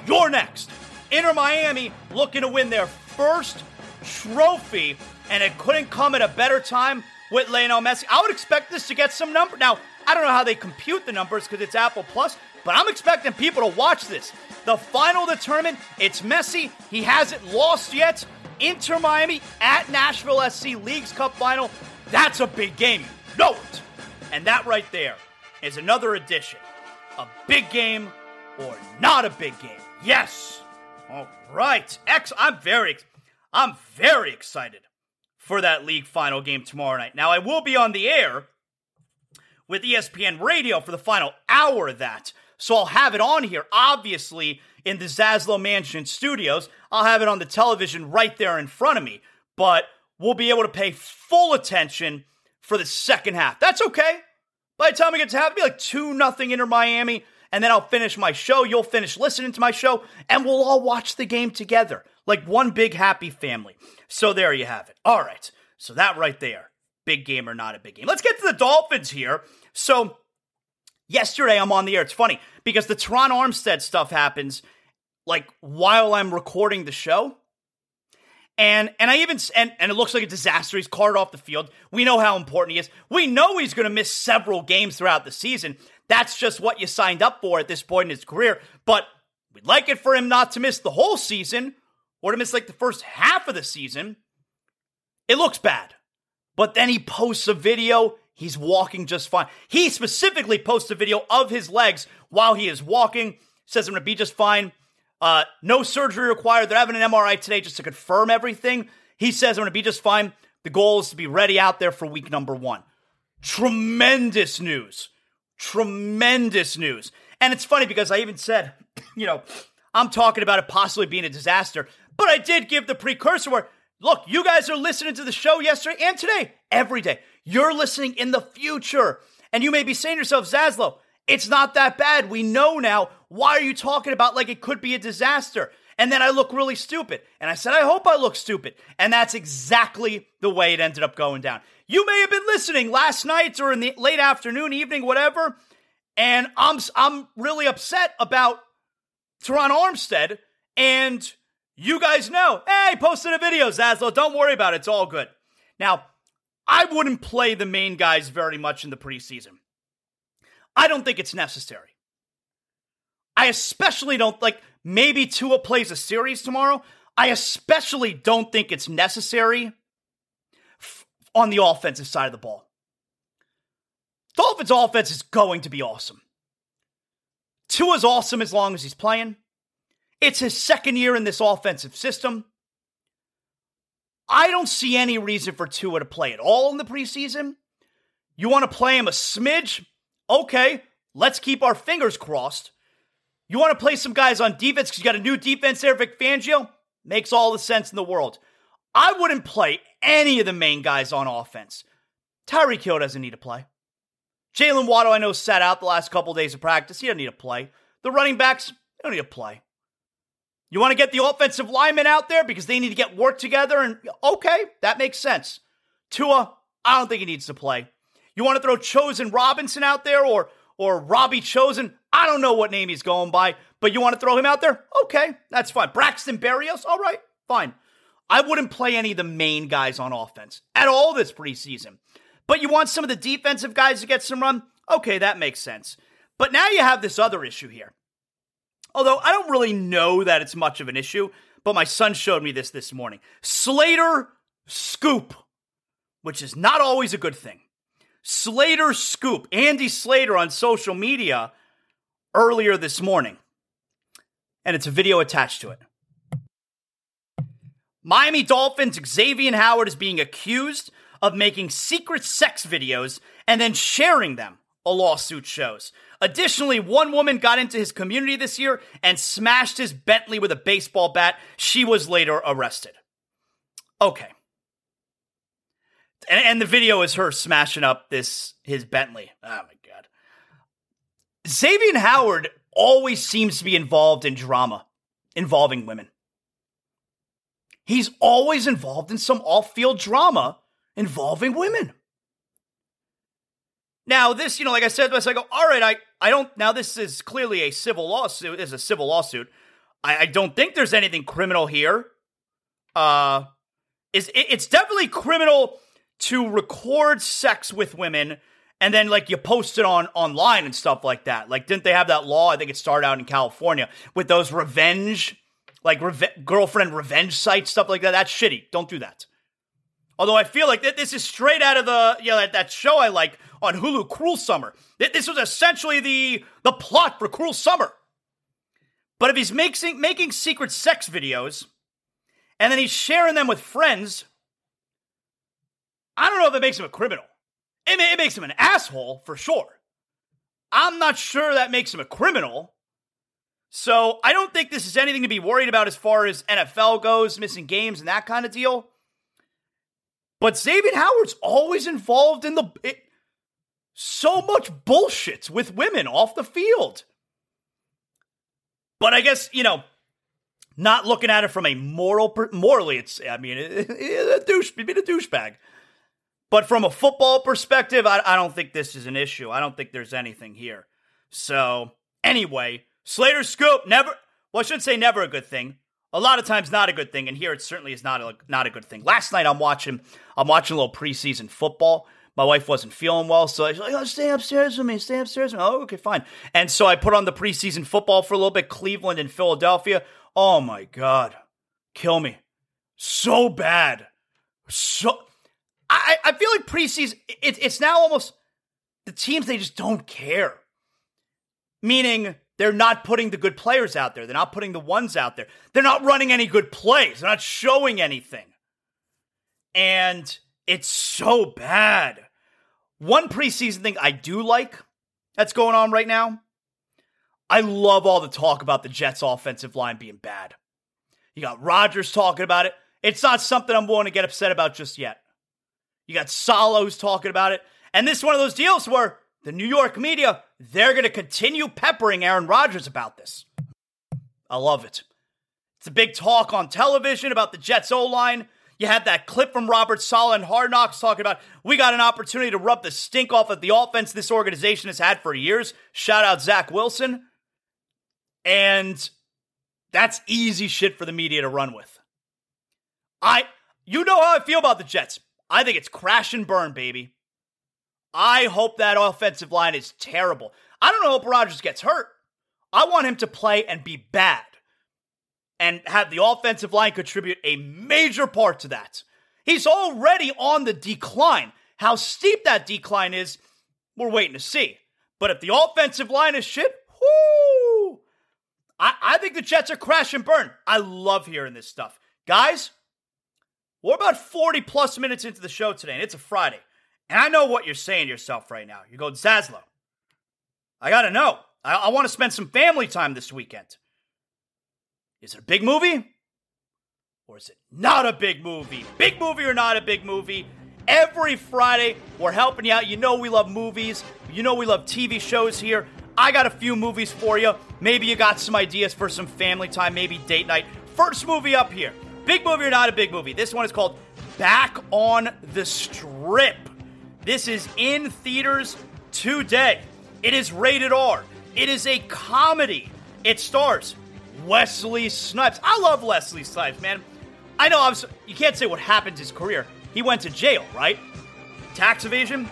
S1: you're next. Inter Miami looking to win their first trophy, and it couldn't come at a better time with Lionel Messi. I would expect this to get some number. Now, I don't know how they compute the numbers because it's Apple Plus, but I'm expecting people to watch this. The final of the tournament, it's Messi. He hasn't lost yet. Inter Miami at Nashville SC Leagues Cup final. That's a big game. It. And that right there is another edition of Big Game or Not a Big Game. Yes. All right. X I'm very I'm very excited for that league final game tomorrow night. Now I will be on the air with ESPN Radio for the final hour of that. So I'll have it on here, obviously, in the Zaslow Mansion studios. I'll have it on the television right there in front of me. But we'll be able to pay full attention for the second half. That's okay. By the time we get to half, it'll be like 2 nothing Inter Miami. And then I'll finish my show. You'll finish listening to my show. And we'll all watch the game together like one big happy family. So there you have it. All right. So that right there, big game or not a big game. Let's get to the Dolphins here. So yesterday I'm on the air. It's funny because the Terron Armstead stuff happens like while I'm recording the show. And and I even and, and it looks like a disaster. He's carted off the field. We know how important he is. We know he's going to miss several games throughout the season. That's just what you signed up for at this point in his career. But we'd like it for him not to miss the whole season or to miss like the first half of the season. It looks bad. But then he posts a video. He's walking just fine. He specifically posts a video of his legs while he is walking. Says I'm going to be just fine. Uh, no surgery required. They're having an MRI today just to confirm everything. He says, I'm going to be just fine. The goal is to be ready out there for week number one. Tremendous news. Tremendous news. And it's funny because I even said, you know, I'm talking about it possibly being a disaster, but I did give the precursor where, look, you guys are listening to the show yesterday and today, every day. You're listening in the future. And you may be saying to yourself, Zaslow, it's not that bad. We know now. Why are you talking about like it could be a disaster? And then I look really stupid. And I said, I hope I look stupid. And that's exactly the way it ended up going down. You may have been listening last night or in the late afternoon, evening, whatever. And I'm, I'm really upset about Terron Armstead. And you guys know, hey, posted a video, Zaslow. Don't worry about it. It's all good. Now, I wouldn't play the main guys very much in the preseason. I don't think it's necessary. I especially don't like maybe Tua plays a series tomorrow. I especially don't think it's necessary f- on the offensive side of the ball. Dolphins' offense is going to be awesome. Tua's awesome as long as he's playing. It's his second year in this offensive system. I don't see any reason for Tua to play at all in the preseason. You want to play him a smidge? Okay, let's keep our fingers crossed. You want to play some guys on defense because you got a new defense there, Vic Fangio? Makes all the sense in the world. I wouldn't play any of the main guys on offense. Tyreek Hill doesn't need to play. Jalen Waddle, I know, sat out the last couple days of practice. He doesn't need to play. The running backs, they don't need to play. You want to get the offensive linemen out there because they need to get work together, and okay, that makes sense. Tua, I don't think he needs to play. You want to throw Chosen Robinson out there or or Robbie Chosen? I don't know what name he's going by, but you want to throw him out there? Okay, that's fine. Braxton Berrios, all right, fine. I wouldn't play any of the main guys on offense at all this preseason. But you want some of the defensive guys to get some run? Okay, that makes sense. But now you have this other issue here. Although I don't really know that it's much of an issue, but my son showed me this this morning. Slater scoop, which is not always a good thing. Slater scoop, Andy Slater on social media earlier this morning. And it's a video attached to it. Miami Dolphins Xavier Howard is being accused of making secret sex videos and then sharing them, a lawsuit shows. Additionally, one woman got into his community this year and smashed his Bentley with a baseball bat. She was later arrested. Okay. And, and the video is her smashing up this his Bentley. Oh my. Xavier Howard always seems to be involved in drama involving women. He's always involved in some off-field drama involving women. Now, this, you know, like I said, I go, all right, I, I don't, now this is clearly a civil lawsuit, is a civil lawsuit. I, I don't think there's anything criminal here. Uh, is it, it's definitely criminal to record sex with women and then like you post it on online and stuff like that. Like, didn't they have that law? I think it started out in California with those revenge, like reve- girlfriend revenge sites, stuff like that. That's shitty. Don't do that. Although I feel like this is straight out of the you know that, that show I like on Hulu, Cruel Summer. This was essentially the the plot for Cruel Summer. But if he's making making secret sex videos and then he's sharing them with friends, I don't know if it makes him a criminal. It, it makes him an asshole for sure. I'm not sure that makes him a criminal. So I don't think this is anything to be worried about as far as NFL goes, missing games and that kind of deal. But Xavier Howard's always involved in the it, so much bullshit with women off the field. But I guess you know, not looking at it from a moral, per, morally, it's I mean, it, it, a douche, being a douchebag. But from a football perspective, I, I don't think this is an issue. I don't think there's anything here. So anyway, Slater scoop never. Well, I shouldn't say never a good thing a lot of times not a good thing, and here it certainly is not a not a good thing. Last night I'm watching I'm watching a little preseason football. My wife wasn't feeling well, so I was like, "Oh, stay upstairs with me, stay upstairs with me." Oh, okay, fine. And so I put on the preseason football for a little bit. Cleveland and Philadelphia. Oh my god, kill me, so bad, so. I I feel like preseason it, it's now almost the teams they just don't care. Meaning they're not putting the good players out there. They're not putting the ones out there. They're not running any good plays. They're not showing anything. And it's so bad. One preseason thing I do like that's going on right now. I love all the talk about the Jets' offensive line being bad. You got Rodgers talking about it. It's not something I'm willing to get upset about just yet. You got Saleh talking about it. And this is one of those deals where the New York media, they're going to continue peppering Aaron Rodgers about this. I love it. It's a big talk on television about the Jets O line. You had that clip from Robert Saleh and Hard Knocks talking about we got an opportunity to rub the stink off of the offense this organization has had for years. Shout out Zach Wilson. And that's easy shit for the media to run with. I, you know how I feel about the Jets. I think it's crash and burn, baby. I hope that offensive line is terrible. I don't know if Rodgers gets hurt. I want him to play and be bad and have the offensive line contribute a major part to that. He's already on the decline. How steep that decline is, we're waiting to see. But if the offensive line is shit, whoo! I, I think the Jets are crash and burn. I love hearing this stuff. Guys, we're about 40 plus minutes into the show today, and it's a Friday. And I know what you're saying to yourself right now. You're going, Zaslow, I got to know. I, I want to spend some family time this weekend. Is it a big movie? Or is it not a big movie? Big movie or not a big movie? Every Friday, we're helping you out. You know we love movies. You know we love TV shows here. I got a few movies for you. Maybe you got some ideas for some family time, maybe date night. First movie up here. Big movie or not a big movie? This one is called Back on the Strip. This is in theaters today. It is rated R. It is a comedy. It stars Wesley Snipes. I love Wesley Snipes, man. I know was, you can't say what happened to his career. He went to jail, right? Tax evasion.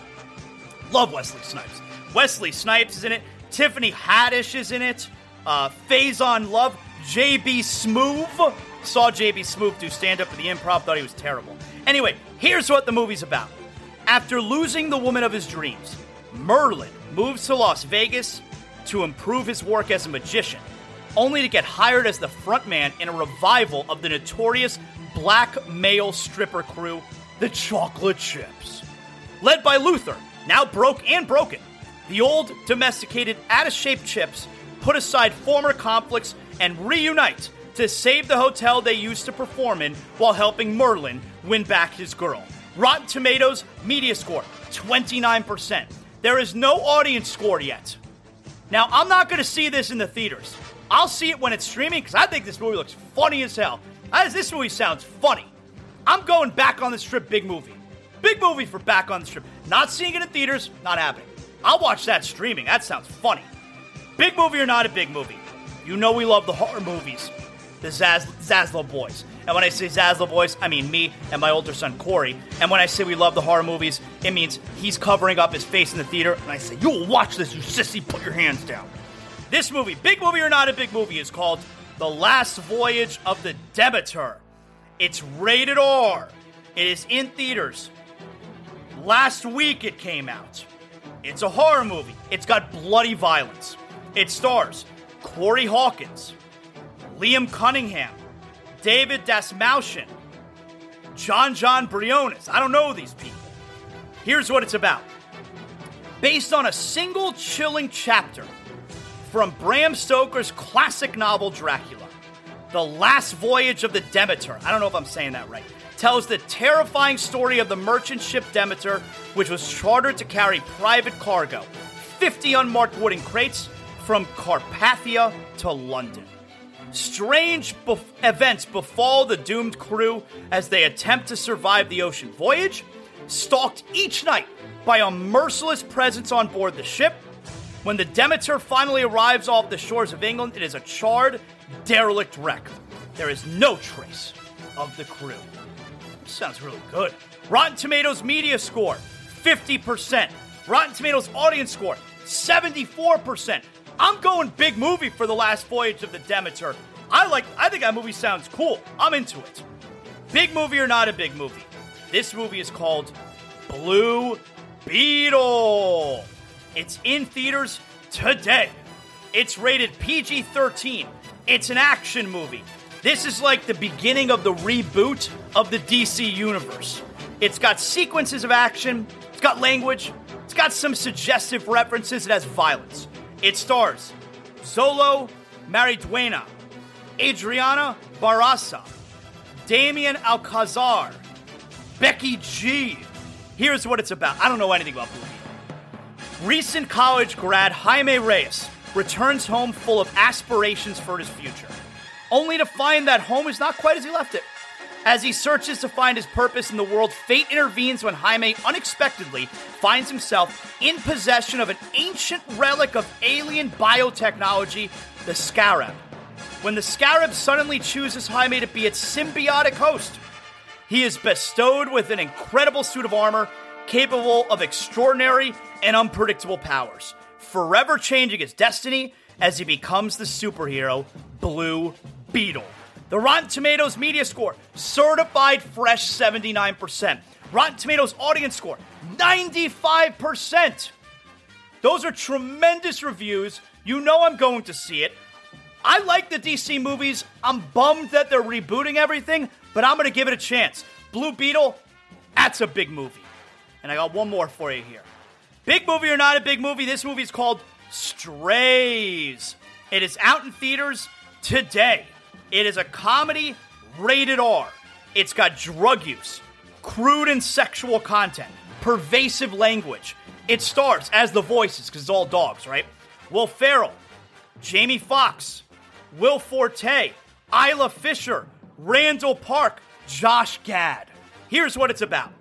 S1: Love Wesley Snipes. Wesley Snipes is in it. Tiffany Haddish is in it. Uh, Faizon Love. JB Smoove. Saw JB Smoove do stand up at the improv. Thought he was terrible. Anyway, here's what the movie's about. After losing the woman of his dreams, Merlin moves to Las Vegas to improve his work as a magician, only to get hired as the frontman in a revival of the notorious black male stripper crew, the Chocolate Chips. Led by Luther, now broke and broken, the old, domesticated, out of shape Chips put aside former conflicts and reunite to save the hotel they used to perform in while helping Merlin win back his girl. Rotten Tomatoes media score 29%. There is no audience score yet. Now, I'm not going to see this in the theaters. I'll see it when it's streaming because I think this movie looks funny as hell. As this movie sounds funny. I'm going back on the strip, big movie. Big movie for back on the strip. Not seeing it in theaters, not happening. I'll watch that streaming. That sounds funny. Big movie or not a big movie? You know we love the horror movies. The Zaz- boys. And when I say Zaslow boys, I mean me and my older son Corey. And when I say we love the horror movies, it means he's covering up his face in the theater. And I say, You will watch this, you sissy, put your hands down. This movie, big movie or not a big movie, is called The Last Voyage of the Demeter. It's rated R. It is in theaters. Last week it came out. It's a horror movie. It's got bloody violence. It stars Corey Hawkins, Liam Cunningham, David Dastmalchian, Jon Jon Briones. I don't know these people. Here's what it's about. Based on a single chilling chapter from Bram Stoker's classic novel Dracula, The Last Voyage of the Demeter. I don't know if I'm saying that right. Tells the terrifying story of the merchant ship Demeter, which was chartered to carry private cargo, 50 unmarked wooden crates from Carpathia to London. Strange events befall the doomed crew as they attempt to survive the ocean voyage, stalked each night by a merciless presence on board the ship. When the Demeter finally arrives off the shores of England, it is a charred, derelict wreck. There is no trace of the crew. This sounds really good. Rotten Tomatoes media score 50%. Rotten Tomatoes audience score 74%. I'm going big movie for the last voyage of the Demeter. I like I think that movie sounds cool. I'm into it. Big movie or not a big movie? This movie is called Blue Beetle. It's in theaters today. It's rated PG 13. It's an action movie. This is like the beginning of the reboot of the DC Universe. It's got sequences of action, it's got language, it's got some suggestive references, it has violence. It stars Xolo Maridueña, Adriana Barraza, Damian Alcazar, Becky G. Here's what it's about. I don't know anything about Blue Recent college grad Jaime Reyes returns home full of aspirations for his future, only to find that home is not quite as he left it. As he searches to find his purpose in the world, fate intervenes when Jaime unexpectedly finds himself in possession of an ancient relic of alien biotechnology, the Scarab. When the Scarab suddenly chooses Jaime to be its symbiotic host, he is bestowed with an incredible suit of armor capable of extraordinary and unpredictable powers, forever changing his destiny as he becomes the superhero Blue Beetle. The Rotten Tomatoes media score, certified fresh 79%. Rotten Tomatoes audience score, 95%. Those are tremendous reviews. You know I'm going to see it. I like the DC movies. I'm bummed that they're rebooting everything, but I'm going to give it a chance. Blue Beetle, that's a big movie. And I got one more for you here. Big movie or not a big movie, this movie is called Strays. It is out in theaters today. It is a comedy rated R. It's got drug use, crude and sexual content, pervasive language. It stars as the voices, because it's all dogs, right? Will Ferrell, Jamie Foxx, Will Forte, Isla Fisher, Randall Park, Josh Gad. Here's what it's about.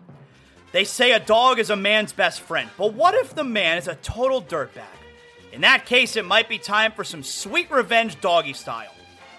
S1: They say a dog is a man's best friend, but what if the man is a total dirtbag? In that case, it might be time for some sweet revenge doggy style.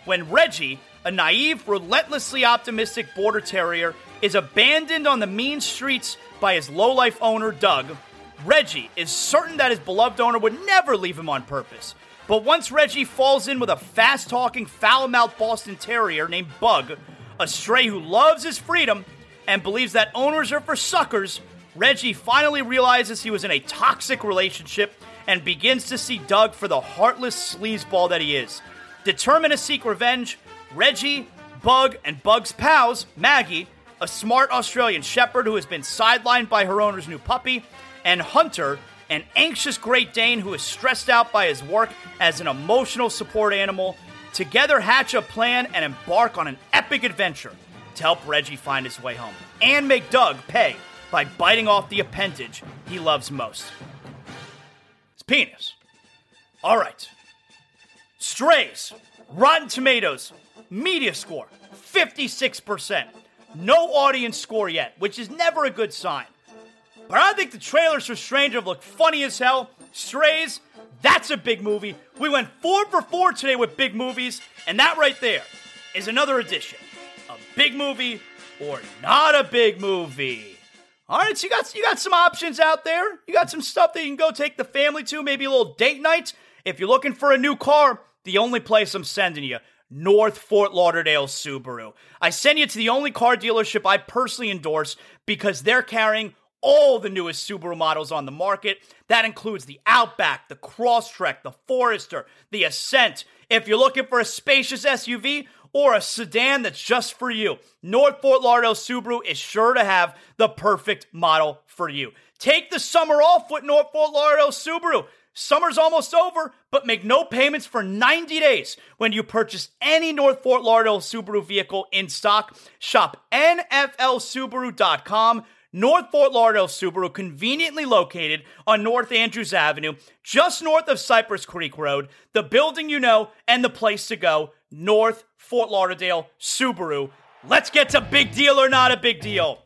S1: When Reggie, a naive, relentlessly optimistic border terrier, is abandoned on the mean streets by his lowlife owner, Doug, Reggie is certain that his beloved owner would never leave him on purpose. But once Reggie falls in with a fast talking, foul mouthed Boston Terrier named Bug, a stray who loves his freedom and believes that owners are for suckers, Reggie finally realizes he was in a toxic relationship and begins to see Doug for the heartless sleazeball that he is. Determined to seek revenge, Reggie, Bug, and Bug's pals, Maggie, a smart Australian shepherd who has been sidelined by her owner's new puppy, and Hunter, an anxious Great Dane who is stressed out by his work as an emotional support animal, together hatch a plan and embark on an epic adventure to help Reggie find his way home and make Doug pay by biting off the appendage he loves most his penis. All right. Strays, Rotten Tomatoes, media score 56%. No audience score yet, which is never a good sign. But I think the trailers for Stranger look funny as hell. Strays, that's a big movie. We went four for four today with big movies, and that right there is another edition. A big movie or not a big movie. All right, so you got you got some options out there. You got some stuff that you can go take the family to, maybe a little date night. If you're looking for a new car, the only place I'm sending you, North Fort Lauderdale Subaru. I send you to the only car dealership I personally endorse because they're carrying all the newest Subaru models on the market. That includes the Outback, the Crosstrek, the Forester, the Ascent. If you're looking for a spacious SUV or a sedan that's just for you, North Fort Lauderdale Subaru is sure to have the perfect model for you. Take the summer off with North Fort Lauderdale Subaru. Summer's almost over, but make no payments for 90 days when you purchase any North Fort Lauderdale Subaru vehicle in stock. Shop NFLSubaru.com. North Fort Lauderdale Subaru, conveniently located on North Andrews Avenue, just north of Cypress Creek Road, the building you know and the place to go, North Fort Lauderdale Subaru. Let's get to big deal or not a big deal.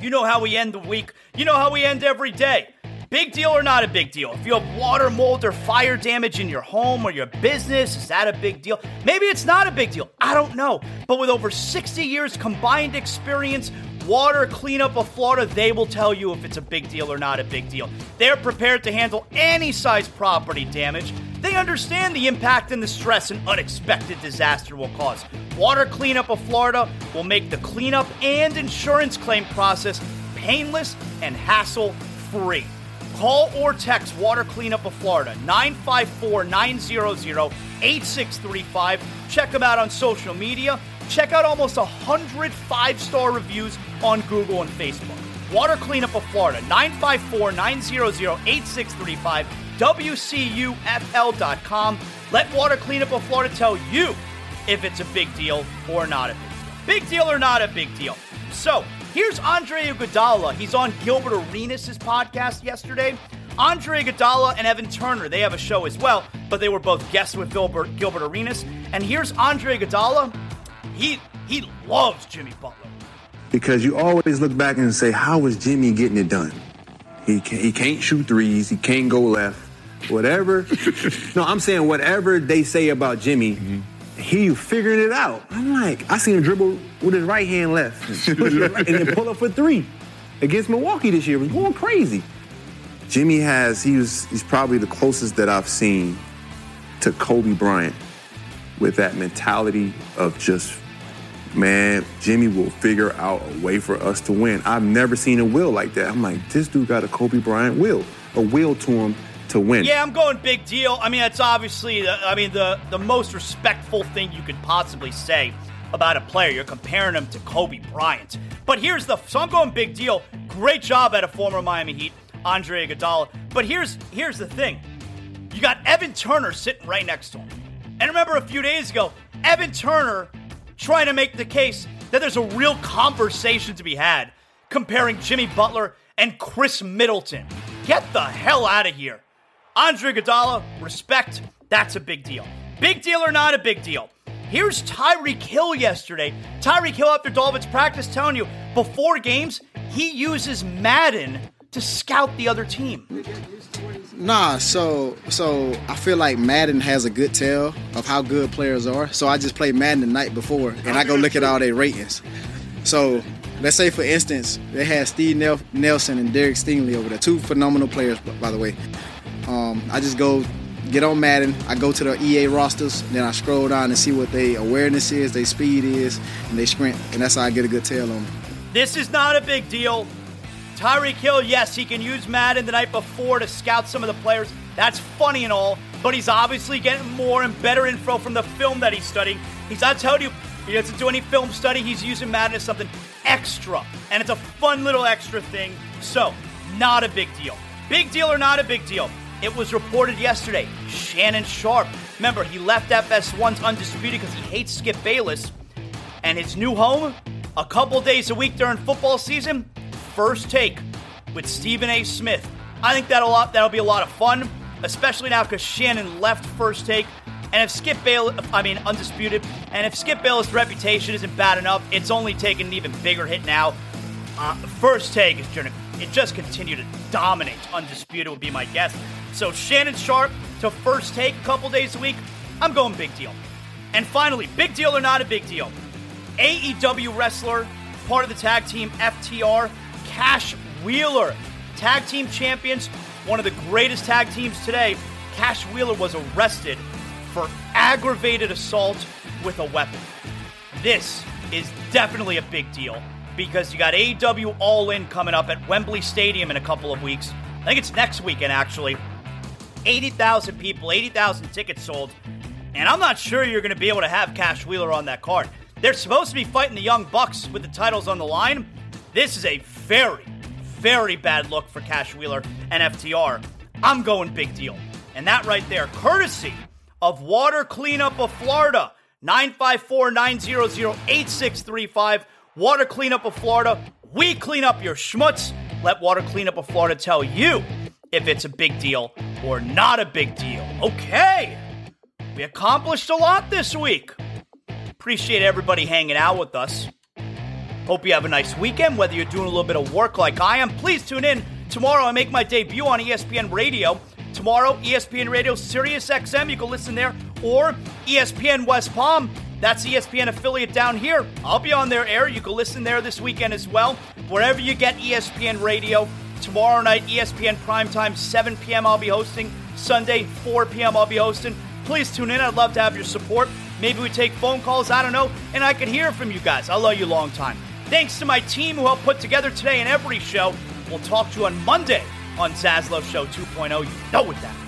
S1: You know how we end the week, you know how we end every day. Big deal or not a big deal? If you have water, mold, or fire damage in your home or your business, is that a big deal? Maybe it's not a big deal. I don't know. But with over 60 years combined experience, Water Cleanup of Florida, they will tell you if it's a big deal or not a big deal. They're prepared to handle any size property damage. They understand the impact and the stress an unexpected disaster will cause. Water Cleanup of Florida will make the cleanup and insurance claim process painless and hassle free. Call or text Water Cleanup of Florida 954 900 8635. Check them out on social media. Check out almost 100 five star reviews on Google and Facebook. Water Cleanup of Florida 954 900 8635. WCUFL.com. Let Water Cleanup of Florida tell you if it's a big deal or not a big deal. Big deal or not a big deal. So, Here's Andre Iguodala. He's on Gilbert Arenas' podcast yesterday. Andre Iguodala and Evan Turner, they have a show as well, but they were both guests with Gilbert, Gilbert Arenas. And here's Andre Iguodala. He he loves Jimmy Butler.
S2: Because you always look back and say, how is Jimmy getting it done? He can't, he can't shoot threes. He can't go left. Whatever. no, I'm saying whatever they say about Jimmy, mm-hmm. He figuring it out. I'm like, I seen him dribble with his right hand left and then pull up for three against Milwaukee this year. It was going crazy. Jimmy has, he was, he's probably the closest that I've seen to Kobe Bryant with that mentality of just, man, Jimmy will figure out a way for us to win. I've never seen a will like that. I'm like, this dude got a Kobe Bryant will, a will to him to win.
S1: Yeah, I'm going big deal. I mean, that's obviously, I mean, the, the most respectful thing you could possibly say about a player. You're comparing him to Kobe Bryant. But here's the, so I'm going big deal. Great job at a former Miami Heat, Andre Iguodala. But here's here's the thing. You got Evan Turner sitting right next to him. And remember a few days ago, Evan Turner trying to make the case that there's a real conversation to be had comparing Jimmy Butler and Khris Middleton. Get the hell out of here. Andre Iguodala, respect, that's a big deal. Big deal or not a big deal? Here's Tyreek Hill yesterday. Tyreek Hill after Dolphins practice telling you before games, he uses Madden to scout the other team.
S3: Nah, so so I feel like Madden has a good tell of how good players are. So I just play Madden the night before and I go look at all their ratings. So let's say for instance, they had Steve Nelson and Derek Stingley over there, two phenomenal players by the way. Um, I just go get on Madden. I go to the EA rosters, then I scroll down and see what their awareness is, their speed is, and their sprint, and that's how I get a good tail on them.
S1: This is not a big deal. Tyreek Hill, yes, he can use Madden the night before to scout some of the players. That's funny and all, but he's obviously getting more and better info from the film that he's studying. He's not telling you he doesn't do any film study. He's using Madden as something extra, and it's a fun little extra thing. So, not a big deal. Big deal or not a big deal? It was reported yesterday. Shannon Sharpe. Remember, he left FS1's Undisputed because he hates Skip Bayless. And his new home, a couple days a week during football season, first take with Stephen A. Smith. I think that'll that'll be a lot of fun, especially now because Shannon left first take. And if Skip Bayless, I mean Undisputed, and if Skip Bayless' reputation isn't bad enough, it's only taken an even bigger hit now. Uh, first take is going to it just continue to dominate. Undisputed would be my guess. So Shannon Sharpe to first take a couple days a week. I'm going big deal. And finally, big deal or not a big deal? AEW wrestler, part of the tag team FTR, Cash Wheeler, tag team champions, one of the greatest tag teams today. Cash Wheeler was arrested for aggravated assault with a weapon. This is definitely a big deal because you got AEW All In coming up at Wembley Stadium in a couple of weeks. I think it's next weekend, actually. 80,000 people, 80,000 tickets sold. And I'm not sure you're going to be able to have Cash Wheeler on that card. They're supposed to be fighting the Young Bucks with the titles on the line. This is a very, very bad look for Cash Wheeler and FTR. I'm going big deal. And that right there, courtesy of Water Cleanup of Florida, 954 900 8635. Water Cleanup of Florida. We clean up your schmutz. Let Water Cleanup of Florida tell you if it's a big deal or not a big deal. Okay. We accomplished a lot this week. Appreciate everybody hanging out with us. Hope you have a nice weekend. Whether you're doing a little bit of work like I am, please tune in. Tomorrow I make my debut on ESPN Radio. Tomorrow, ESPN Radio, Sirius XM, you can listen there, or ESPN West Palm. That's ESPN affiliate down here. I'll be on their air. You can listen there this weekend as well. Wherever you get ESPN radio, tomorrow night, ESPN primetime, 7 p.m. I'll be hosting. Sunday, 4 p.m. I'll be hosting. Please tune in. I'd love to have your support. Maybe we take phone calls. I don't know. And I can hear from you guys. I love you long time. Thanks to my team who helped put together today and every show. We'll talk to you on Monday on Zaslow Show 2.0. You know what that